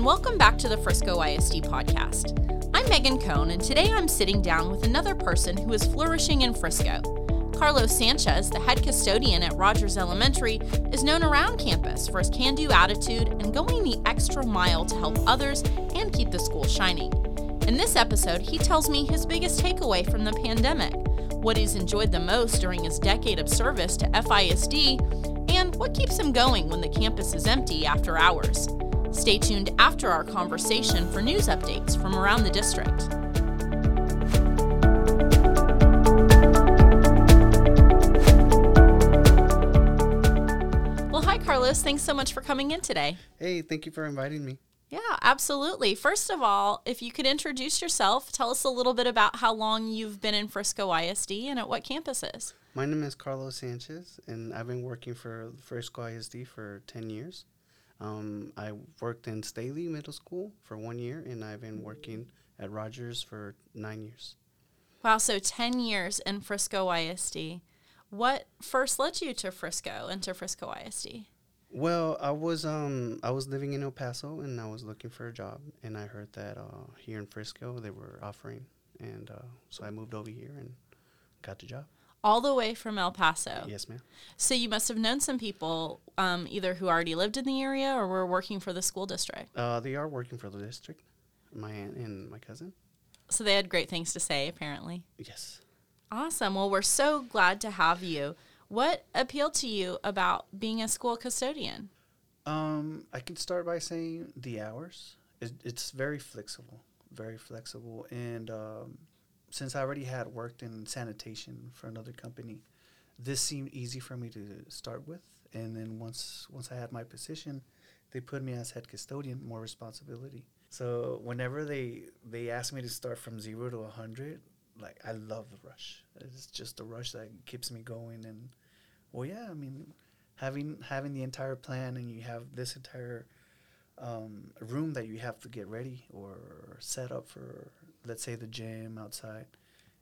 and welcome back to the Frisco ISD podcast. I'm Megan Cohn, and today I'm sitting down with another person who is flourishing in Frisco. Carlos Sanchez, the head custodian at Rogers Elementary, is known around campus for his can do attitude and going the extra mile to help others and keep the school shining. In this episode, he tells me his biggest takeaway from the pandemic, what he's enjoyed the most during his decade of service to FISD, and what keeps him going when the campus is empty after hours. Stay tuned after our conversation for news updates from around the district. Well, hi, Carlos. Thanks so much for coming in today. Hey, thank you for inviting me. Yeah, absolutely. First of all, if you could introduce yourself, tell us a little bit about how long you've been in Frisco ISD and at what campuses. My name is Carlos Sanchez, and I've been working for Frisco ISD for 10 years. Um, I worked in Staley Middle School for one year, and I've been working at Rogers for nine years. Wow, so 10 years in Frisco ISD. What first led you to Frisco and to Frisco ISD? Well, I was um I was living in El Paso and I was looking for a job and I heard that uh, here in Frisco they were offering and uh, so I moved over here and got the job. All the way from El Paso. Yes, ma'am. So you must have known some people um, either who already lived in the area or were working for the school district. Uh, they are working for the district, my aunt and my cousin. So they had great things to say, apparently. Yes. Awesome. Well, we're so glad to have you. What appealed to you about being a school custodian? Um, I can start by saying the hours. It, it's very flexible, very flexible. And um, since I already had worked in sanitation for another company, this seemed easy for me to start with. And then once once I had my position, they put me as head custodian, more responsibility. So whenever they they asked me to start from zero to hundred, like I love the rush. It's just the rush that keeps me going. And well, yeah, I mean, having having the entire plan and you have this entire um, room that you have to get ready or set up for, let's say, the gym outside.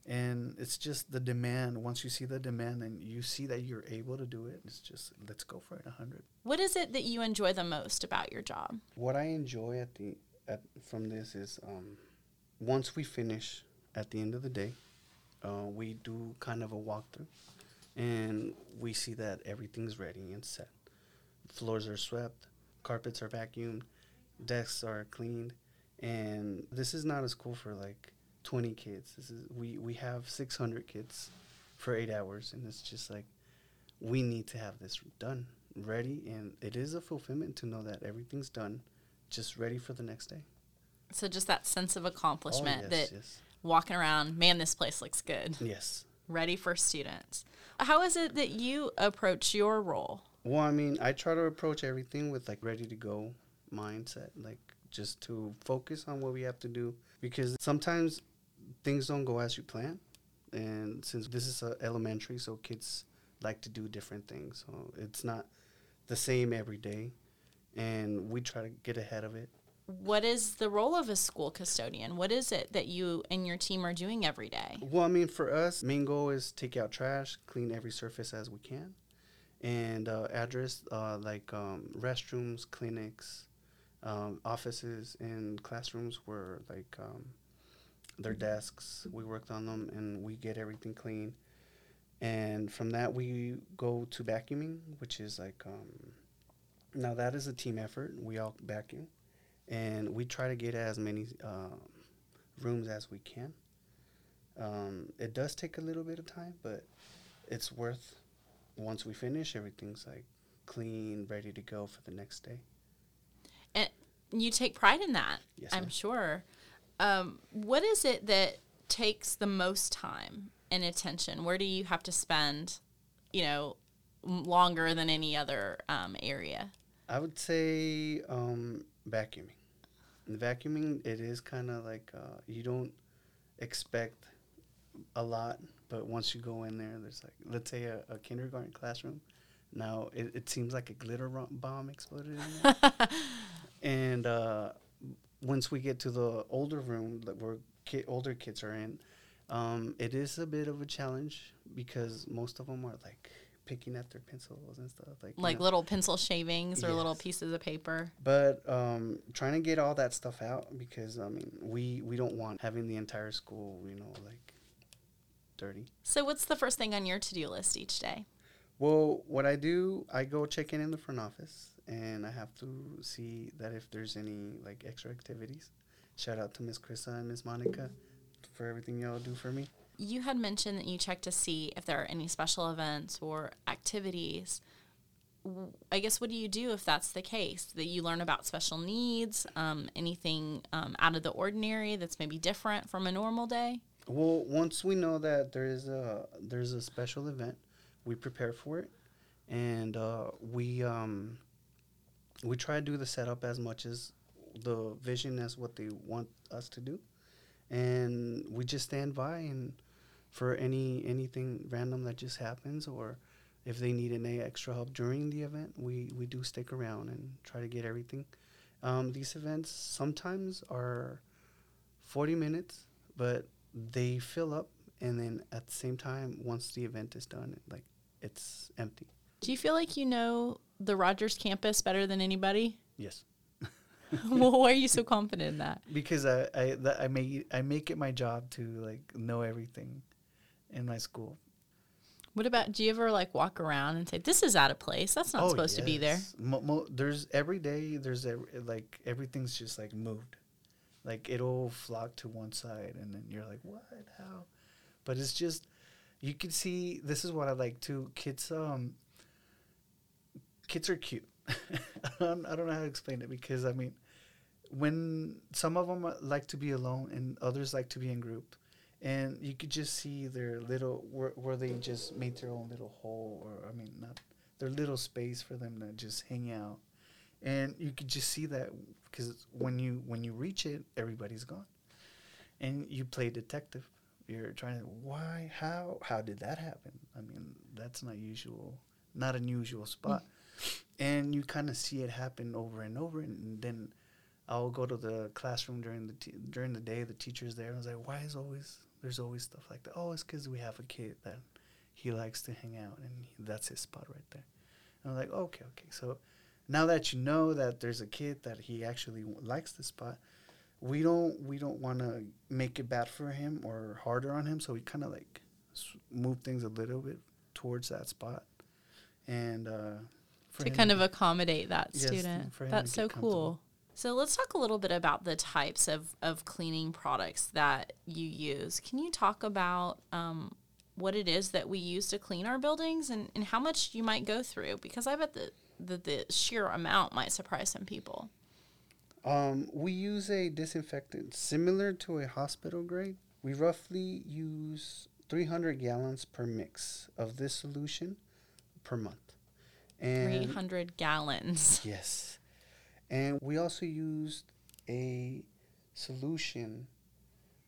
And it's just the demand. Once you see the demand and you see that you're able to do it, it's just let's go for it. A hundred. What is it that you enjoy the most about your job? What I enjoy at the at from this is um, once we finish at the end of the day, uh, we do kind of a walkthrough, and we see that everything's ready and set. Floors are swept, carpets are vacuumed, desks are cleaned, and this is not a school for like 20 kids. This is we we have 600 kids for eight hours, and it's just like we need to have this done, ready, and it is a fulfillment to know that everything's done, just ready for the next day. So just that sense of accomplishment oh, yes, that yes, walking around, man, this place looks good. yes. Ready for students. How is it that you approach your role? Well, I mean, I try to approach everything with like ready to go mindset, like just to focus on what we have to do because sometimes things don't go as you plan. And since this is a elementary, so kids like to do different things, so it's not the same every day, and we try to get ahead of it. What is the role of a school custodian? What is it that you and your team are doing every day? Well, I mean, for us, main goal is take out trash, clean every surface as we can, and uh, address uh, like um, restrooms, clinics, um, offices, and classrooms where like um, their desks. We worked on them, and we get everything clean. And from that, we go to vacuuming, which is like um, now that is a team effort. We all vacuum, and we try to get as many uh, rooms as we can. Um, it does take a little bit of time, but it's worth. Once we finish, everything's like clean, ready to go for the next day. And you take pride in that, Yes, I'm sure. Um, what is it that takes the most time and attention? Where do you have to spend, you know, longer than any other um, area? I would say um, vacuuming. In vacuuming, it is kind of like uh, you don't expect a lot, but once you go in there, there's like, let's say a, a kindergarten classroom. Now it, it seems like a glitter bomb exploded in there. and uh, once we get to the older room that where ki- older kids are in, um, it is a bit of a challenge because most of them are like picking at their pencils and stuff like you Like know. little pencil shavings or little pieces of paper. But um, trying to get all that stuff out because I mean we we don't want having the entire school you know like dirty. So, what's the first thing on your to do list each day? Well, what I do, I go check in in the front office, and I have to see that if there's any like extra activities. Shout out to Miss Krista and Miss Monica for everything y'all do for me. You had mentioned that you check to see if there are any special events or activities. I guess what do you do if that's the case? That you learn about special needs, um, anything um, out of the ordinary that's maybe different from a normal day? Well, once we know that there is a there's a special event, we prepare for it, and uh, we um, we try to do the setup as much as the vision as what they want us to do, and we just stand by and for any anything random that just happens or if they need any extra help during the event, we, we do stick around and try to get everything. Um, these events sometimes are 40 minutes, but they fill up, and then at the same time, once the event is done, like it's empty. Do you feel like you know the Rogers campus better than anybody? Yes, well, why are you so confident in that? because I I that I make I make it my job to like know everything in my school. What about, do you ever like walk around and say, this is out of place? That's not Oh, supposed to be there. Mo- mo- there's every day. There's every, like everything's just like moved. Like it'll flock to one side, and then you're like, "What? How?" But it's just you can see. This is what I like too. Kids, um, kids are cute. I, don't, know how to explain it because I mean, when some of them like to be alone and others like to be in group, and you could just see their little where, where they just made their own little hole, or I mean, not their little space for them to just hang out, and you could just see that because when you when you reach it, everybody's gone, and you play detective. You're trying to why how how did that happen? I mean, that's not usual, not an usual spot, and you kind of see it happen over and over, and then. I'll go to the classroom during the t- during the day. The teacher's there, and I was like, "Why is always there's always stuff like that?" Oh, it's because we have a kid that he likes to hang out, and he, that's his spot right there. And I'm like, "Okay, okay." So now that you know that there's a kid that he actually w- likes the spot, we don't we don't want to make it bad for him or harder on him. So we kind of like move things a little bit towards that spot, and uh, for to him kind of accommodate that Yes, student. for him That's so cool. So let's talk a little bit about the types of, of cleaning products that you use. Can you talk about um, what it is that we use to clean our buildings and, and how much you might go through? Because I bet the, the, the sheer amount might surprise some people. Um, we use a disinfectant similar to a hospital grade. We roughly use 300 gallons per mix of this solution per month. And 300 gallons. yes. And we also used a solution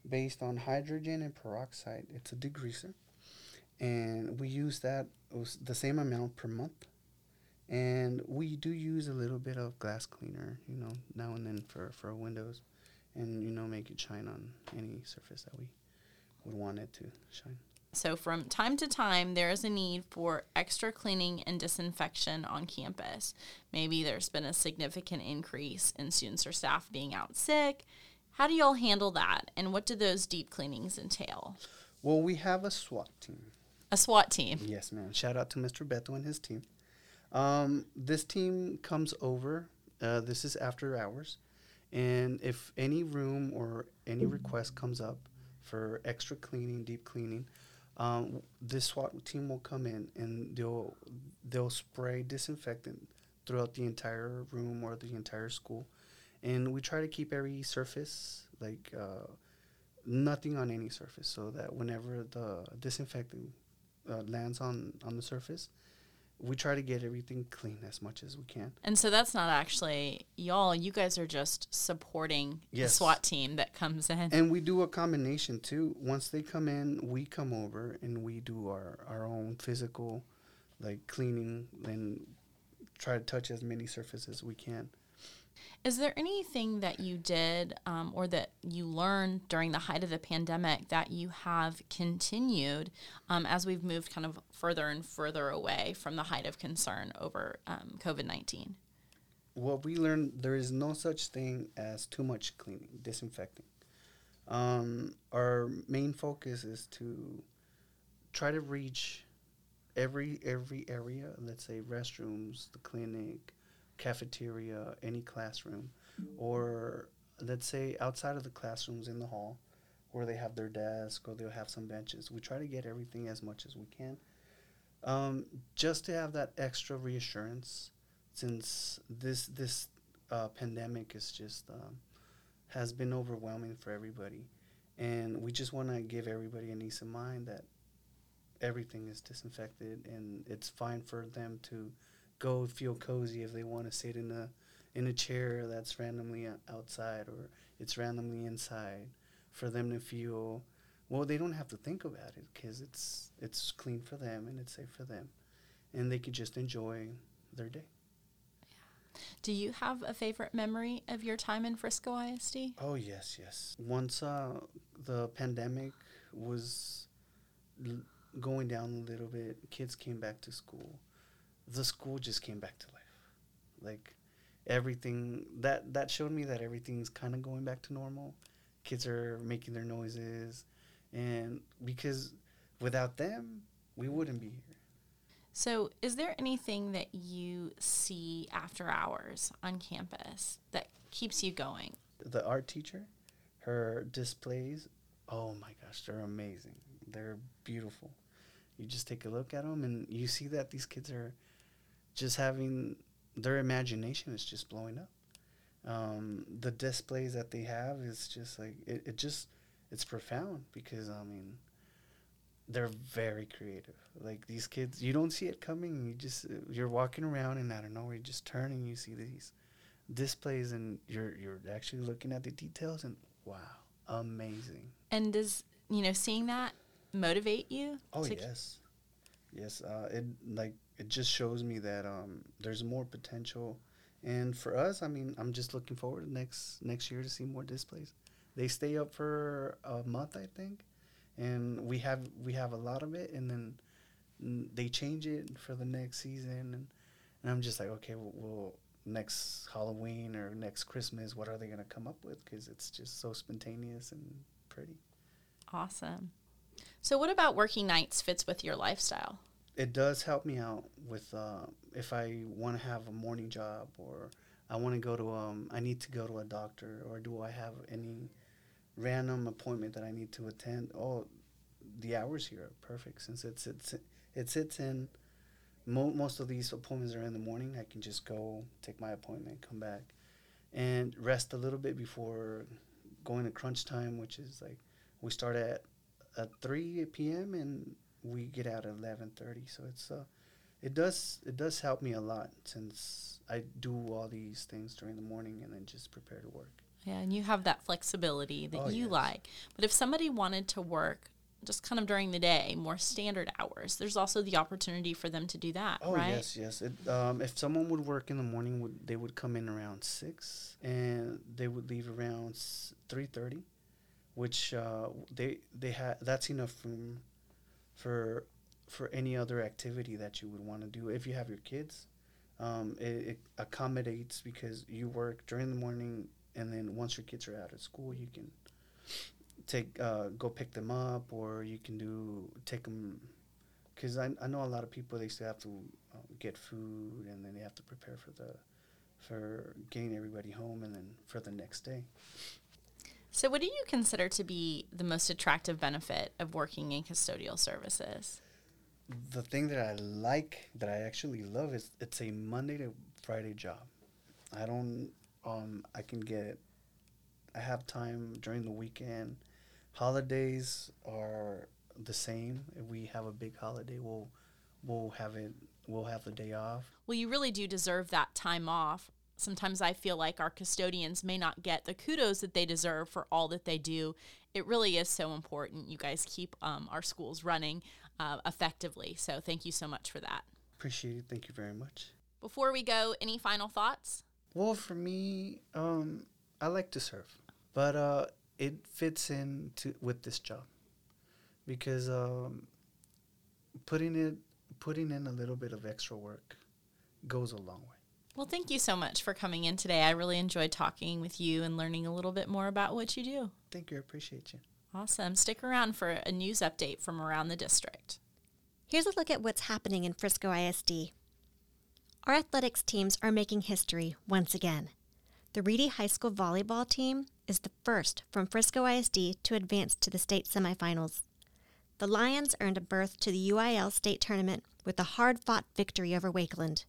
based on hydrogen and peroxide. It's a degreaser. And we use that was the same amount per month. And we do use a little bit of glass cleaner, you know, now and then for, for windows and, you know, make it shine on any surface that we would want it to shine. So, from time to time, there is a need for extra cleaning and disinfection on campus. Maybe there's been a significant increase in students or staff being out sick. How do y'all handle that? And what do those deep cleanings entail? Well, we have a SWAT team. A SWAT team. Yes, ma'am. Shout out to Mr. Beto and his team. Um, this team comes over. Uh, this is after hours, and if any room or any request comes up for extra cleaning, deep cleaning, um, this SWAT team will come in and they'll they'll spray disinfectant throughout the entire room or the entire school, and we try to keep every surface like uh, nothing on any surface, so that whenever the disinfectant uh, lands on on the surface, we try to get everything clean as much as we can. And so that's not actually y'all, you guys are just supporting the SWAT team that comes in. And we do a combination too. Once they come in, we come over and we do our our own physical, like cleaning and try to touch as many surfaces as we can. Is there anything that you did um, or that you learned during the height of the pandemic that you have continued um, as we've moved kind of further and further away from the height of concern over um, COVID 19? What we learned there is no such thing as too much cleaning, disinfecting. Um, our main focus is to try to reach every every area. Let's say restrooms, the clinic, cafeteria, any classroom, or let's say outside of the classrooms in the hall, where they have their desk or they'll have some benches. We try to get everything as much as we can, um, just to have that extra reassurance, since this this uh, pandemic is just um, has been overwhelming for everybody, and we just want to give everybody an ease of mind that everything is disinfected and it's fine for them to go feel cozy if they want to sit in a in a chair that's randomly outside or it's randomly inside for them to feel well they don't have to think about it because it's it's clean for them and it's safe for them. And they can just enjoy their day. Do you have a favorite memory of your time in frisco isd oh yes yes. Once uh, the pandemic was l- going down a little bit kids came back to school the school just came back to life. Like everything that that showed me that everything's kind of going back to normal. Kids are making their noises, and because without them, we wouldn't be here. So, is there anything that you see after hours on campus that keeps you going? The art teacher, her displays, oh my gosh, they're amazing. They're beautiful. You just take a look at them and you see that these kids are just having their imagination is just blowing up. Um, the displays that they have is just like it, it just it's profound because I mean they're very creative. Like these kids, you don't see it coming. You just you're walking around and I don't know, you just turn and you see these displays and you're you're actually looking at the details and wow, amazing. And does you know seeing that motivate you? Oh yes, yes. Uh, it like it just shows me that um, there's more potential. And for us, I mean, I'm just looking forward next next year to see more displays. They stay up for a month, I think, and we have we have a lot of it, and then they change it for the next season, and, and I'm just like, okay, well, well, next Halloween or next Christmas, what are they gonna come up with? Because it's just so spontaneous and pretty. Awesome. So, what about working nights fits with your lifestyle? it does help me out with uh, if I want to have a morning job or I want to go to um I need to go to a doctor or do I have any random appointment that I need to attend? Oh, the hours here are perfect since it's it's it sits in. Mo- most of these appointments are in the morning. I can just go take my appointment, come back, and rest a little bit before going to crunch time, which is like we start at at three p.m. and we get out at eleven thirty. So it's uh, it does it does help me a lot since I do all these things during the morning and then just prepare to work. Yeah, and you have that flexibility that oh, you yes. like. But if somebody wanted to work just kind of during the day, more standard hours, there's also the opportunity for them to do that. Oh right? yes, yes. It, um, if someone would work in the morning, would they would come in around six and they would leave around three thirty, which uh, they they had that's enough room for for any other activity that you would want to do if you have your kids. Um, it, it, accommodates because you work during the morning, and then once your kids are out of school, you can take uh, go pick them up, or you can do take them. Because I, I know a lot of people they still have to uh, get food, and then they have to prepare for the for getting everybody home, and then for the next day. So, what do you consider to be the most attractive benefit of working in custodial services? The thing that I like, that I actually love, is it's a Monday to Friday job. I don't, um, I can get, I have time during the weekend. Holidays are the same. If we have a big holiday, we'll, we'll have it, we'll have the day off. Well, you really do deserve that time off sometimes I feel like our custodians may not get the kudos that they deserve for all that they do. It really is so important. You guys keep um, our schools running uh, effectively. So thank you so much for that. Appreciate it. Thank you very much. Before we go, any final thoughts? Well, for me, um, I like to serve, but uh, it fits in to with this job because um, putting it putting in a little bit of extra work goes a long way. Well, thank you so much for coming in today. I really enjoyed talking with you and learning a little bit more about what you do. Thank you. I appreciate you. Awesome. Stick around for a news update from around the district. Here's a look at what's happening in Frisco ISD. Our athletics teams are making history once again. The Reedy High School volleyball team is the first from Frisco ISD to advance to the state semifinals. The Lions earned a berth to the UIL state tournament with a hard fought victory over Wakeland.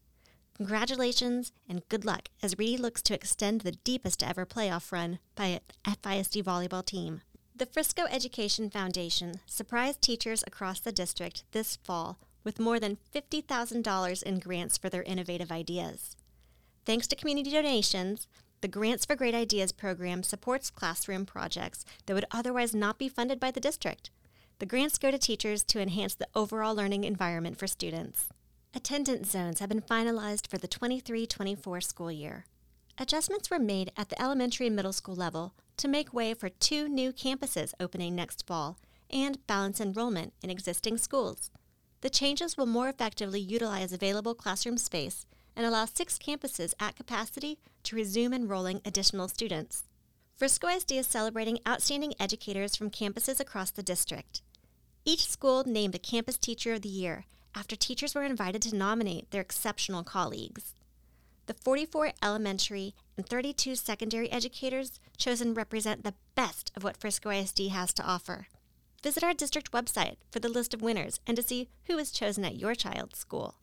Congratulations and good luck as Reedy looks to extend the deepest ever playoff run by an FISD volleyball team. The Frisco Education Foundation surprised teachers across the district this fall with more than $50,000 in grants for their innovative ideas. Thanks to community donations, the Grants for Great Ideas program supports classroom projects that would otherwise not be funded by the district. The grants go to teachers to enhance the overall learning environment for students. Attendance zones have been finalized for the 23 24 school year. Adjustments were made at the elementary and middle school level to make way for two new campuses opening next fall and balance enrollment in existing schools. The changes will more effectively utilize available classroom space and allow six campuses at capacity to resume enrolling additional students. Frisco ISD is celebrating outstanding educators from campuses across the district. Each school named a Campus Teacher of the Year after teachers were invited to nominate their exceptional colleagues. The 44 elementary and 32 secondary educators chosen represent the best of what Frisco ISD has to offer. Visit our district website for the list of winners and to see who was chosen at your child's school.